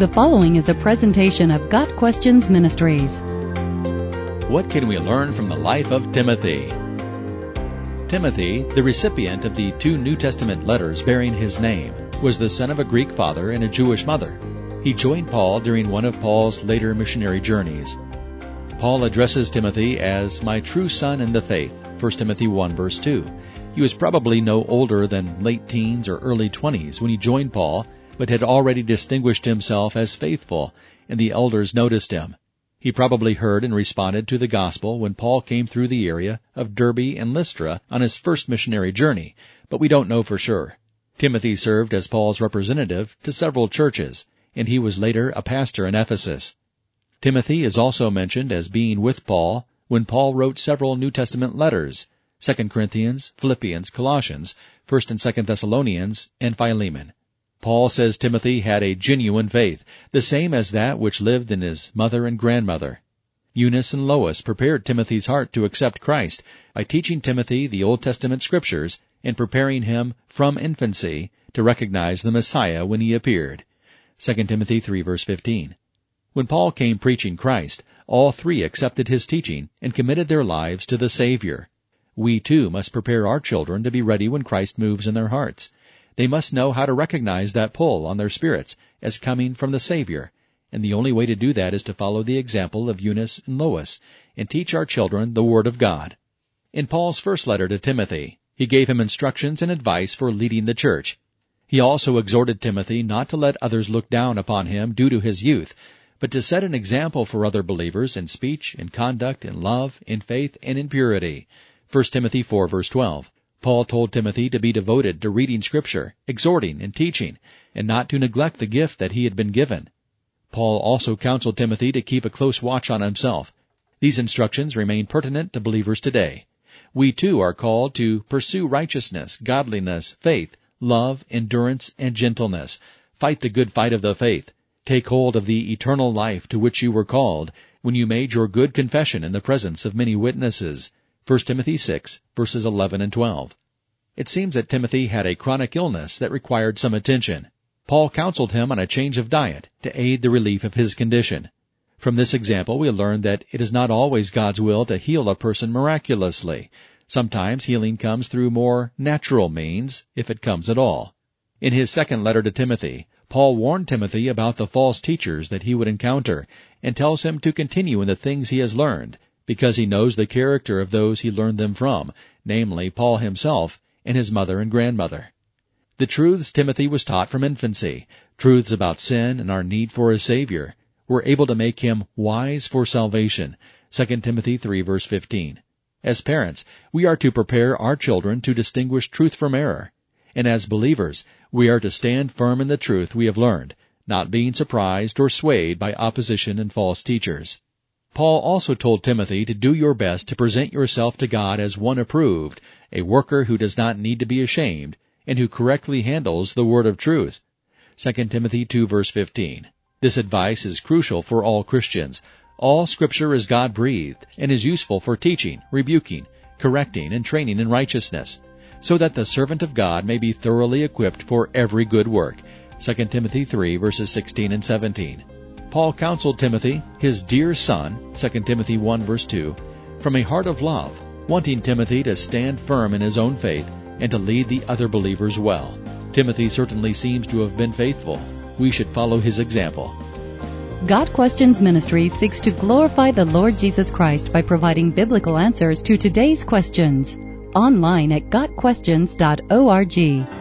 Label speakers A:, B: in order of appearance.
A: The following is a presentation of Got Questions Ministries.
B: What can we learn from the life of Timothy? Timothy, the recipient of the two New Testament letters bearing his name, was the son of a Greek father and a Jewish mother. He joined Paul during one of Paul's later missionary journeys. Paul addresses Timothy as my true son in the faith, 1 Timothy 1 verse 2. He was probably no older than late teens or early 20s when he joined Paul but had already distinguished himself as faithful, and the elders noticed him. He probably heard and responded to the gospel when Paul came through the area of Derbe and Lystra on his first missionary journey, but we don't know for sure. Timothy served as Paul's representative to several churches, and he was later a pastor in Ephesus. Timothy is also mentioned as being with Paul when Paul wrote several New Testament letters, 2 Corinthians, Philippians, Colossians, 1 and 2 Thessalonians, and Philemon. Paul says Timothy had a genuine faith, the same as that which lived in his mother and grandmother. Eunice and Lois prepared Timothy's heart to accept Christ by teaching Timothy the Old Testament scriptures and preparing him from infancy to recognize the Messiah when he appeared. 2 Timothy 3 verse 15. When Paul came preaching Christ, all three accepted his teaching and committed their lives to the Savior. We too must prepare our children to be ready when Christ moves in their hearts. They must know how to recognize that pull on their spirits as coming from the Savior, and the only way to do that is to follow the example of Eunice and Lois and teach our children the Word of God. In Paul's first letter to Timothy, he gave him instructions and advice for leading the church. He also exhorted Timothy not to let others look down upon him due to his youth, but to set an example for other believers in speech, in conduct, in love, in faith, and in purity. 1 Timothy 4 verse 12. Paul told Timothy to be devoted to reading Scripture, exhorting, and teaching, and not to neglect the gift that he had been given. Paul also counseled Timothy to keep a close watch on himself. These instructions remain pertinent to believers today. We too are called to pursue righteousness, godliness, faith, love, endurance, and gentleness. Fight the good fight of the faith. Take hold of the eternal life to which you were called when you made your good confession in the presence of many witnesses. 1 Timothy 6, verses 11 and 12. It seems that Timothy had a chronic illness that required some attention. Paul counseled him on a change of diet to aid the relief of his condition. From this example, we learn that it is not always God's will to heal a person miraculously. Sometimes healing comes through more natural means, if it comes at all. In his second letter to Timothy, Paul warned Timothy about the false teachers that he would encounter and tells him to continue in the things he has learned because he knows the character of those he learned them from, namely Paul himself and his mother and grandmother. The truths Timothy was taught from infancy, truths about sin and our need for a Savior, were able to make him wise for salvation. 2 Timothy 3 verse 15. As parents, we are to prepare our children to distinguish truth from error. And as believers, we are to stand firm in the truth we have learned, not being surprised or swayed by opposition and false teachers. Paul also told Timothy to do your best to present yourself to God as one approved, a worker who does not need to be ashamed, and who correctly handles the word of truth. 2 Timothy 2 verse 15. This advice is crucial for all Christians. All scripture is God breathed and is useful for teaching, rebuking, correcting, and training in righteousness, so that the servant of God may be thoroughly equipped for every good work. 2 Timothy 3 verses 16 and 17. Paul counseled Timothy, his dear son, 2 Timothy 1 verse 2, from a heart of love, wanting Timothy to stand firm in his own faith and to lead the other believers well. Timothy certainly seems to have been faithful. We should follow his example.
A: Got Questions Ministry seeks to glorify the Lord Jesus Christ by providing biblical answers to today's questions. Online at GotQuestions.org.